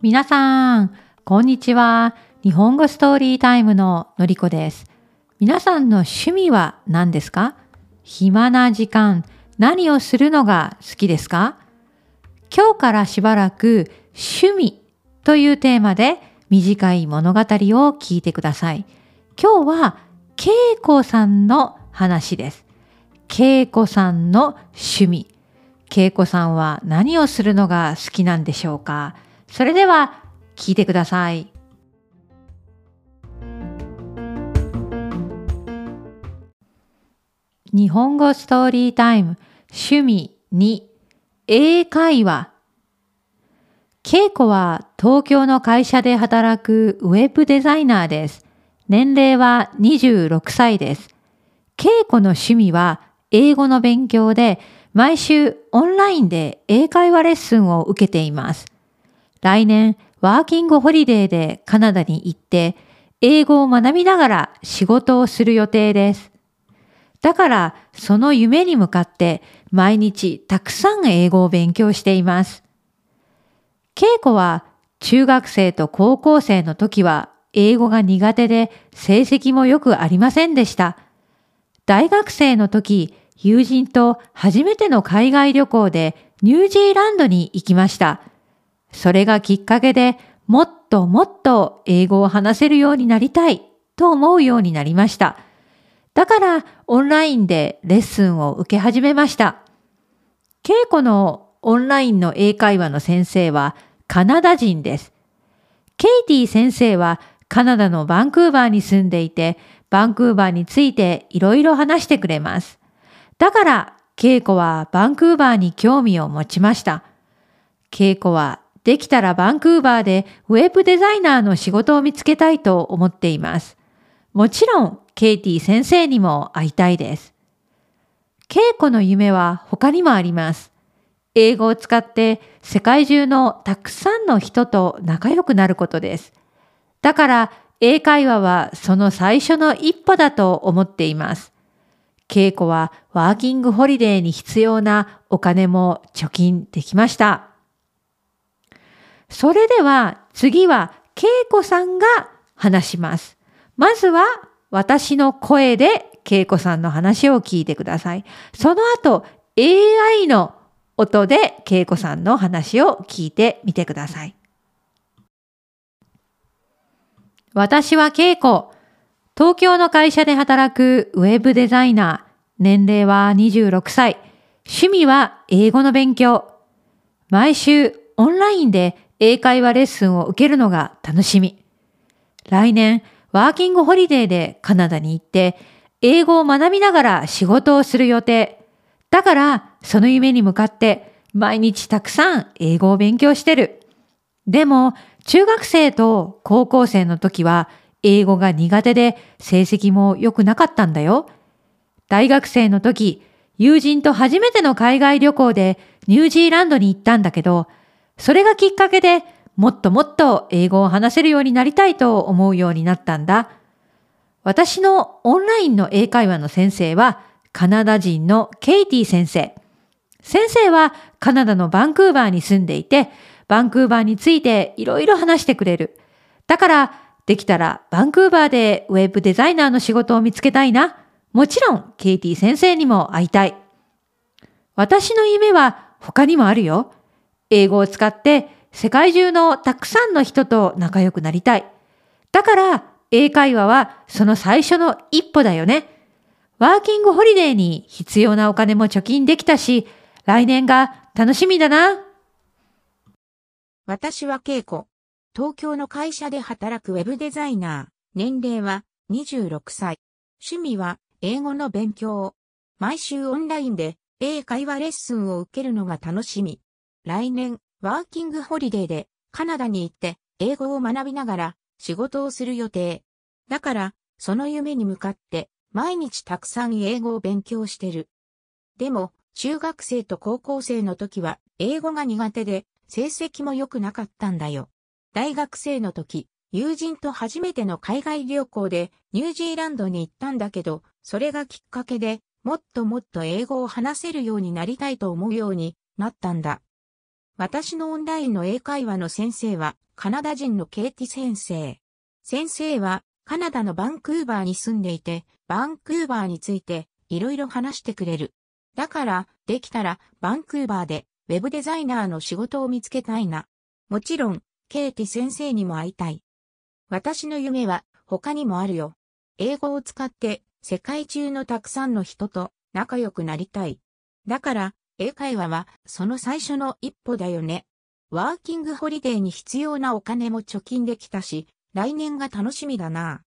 皆さん、こんにちは。日本語ストーリータイムののりこです。皆さんの趣味は何ですか？暇な時間、何をするのが好きですか？今日からしばらく趣味というテーマで短い物語を聞いてください。今日は恵子さんの話です。恵子さんの趣味。恵子さんは何をするのが好きなんでしょうか？それでは聞いてください。日本語ストーリータイム趣味2英会話恵子は東京の会社で働くウェブデザイナーです。年齢は26歳です。恵子の趣味は英語の勉強で毎週オンラインで英会話レッスンを受けています。来年ワーキングホリデーでカナダに行って英語を学びながら仕事をする予定です。だからその夢に向かって毎日たくさん英語を勉強しています。稽古は中学生と高校生の時は英語が苦手で成績もよくありませんでした。大学生の時、友人と初めての海外旅行でニュージーランドに行きました。それがきっかけでもっともっと英語を話せるようになりたいと思うようになりました。だからオンラインでレッスンを受け始めました。稽古のオンラインの英会話の先生はカナダ人です。ケイティ先生はカナダのバンクーバーに住んでいて、バンクーバーについていろいろ話してくれます。だから、稽古はバンクーバーに興味を持ちました。稽古はできたらバンクーバーでウェブデザイナーの仕事を見つけたいと思っています。もちろん、ケイティ先生にも会いたいです。稽古の夢は他にもあります。英語を使って世界中のたくさんの人と仲良くなることです。だから英会話はその最初の一歩だと思っています。稽古はワーキングホリデーに必要なお金も貯金できました。それでは次は恵子さんが話します。まずは私の声で恵子さんの話を聞いてください。その後 AI の音で恵子さんの話を聞いてみてください。私は恵子。東京の会社で働くウェブデザイナー。年齢は26歳。趣味は英語の勉強。毎週オンラインで英会話レッスンを受けるのが楽しみ。来年ワーキングホリデーでカナダに行って英語を学びながら仕事をする予定。だから、その夢に向かって毎日たくさん英語を勉強してる。でも、中学生と高校生の時は英語が苦手で成績も良くなかったんだよ。大学生の時、友人と初めての海外旅行でニュージーランドに行ったんだけど、それがきっかけでもっともっと英語を話せるようになりたいと思うようになったんだ。私のオンラインの英会話の先生はカナダ人のケイティ先生。先生はカナダのバンクーバーに住んでいて、バンクーバーについていろいろ話してくれる。だから、できたらバンクーバーでウェブデザイナーの仕事を見つけたいな。もちろん、ケイティ先生にも会いたい。私の夢は他にもあるよ。英語を使って世界中のたくさんの人と仲良くなりたい。だから、英会話はその最初の一歩だよね。ワーキングホリデーに必要なお金も貯金できたし、来年が楽しみだな。私は恵子。東京の会社で働くウェブデザイナー。年齢は26歳。趣味は英語の勉強。毎週オンラインで英会話レッスンを受けるのが楽しみ。来年、ワーキングホリデーでカナダに行って英語を学びながら仕事をする予定。だから、その夢に向かって毎日たくさん英語を勉強してる。でも、中学生と高校生の時は英語が苦手で成績も良くなかったんだよ。大学生の時、友人と初めての海外旅行でニュージーランドに行ったんだけど、それがきっかけでもっともっと英語を話せるようになりたいと思うようになったんだ。私のオンラインの英会話の先生はカナダ人のケイティ先生。先生はカナダのバンクーバーに住んでいて、バンクーバーについていろいろ話してくれる。だから、できたらバンクーバーでウェブデザイナーの仕事を見つけたいな。もちろん、ケイティ先生にも会いたい。私の夢は他にもあるよ。英語を使って世界中のたくさんの人と仲良くなりたい。だから、英会話はその最初の一歩だよね。ワーキングホリデーに必要なお金も貯金できたし、来年が楽しみだな。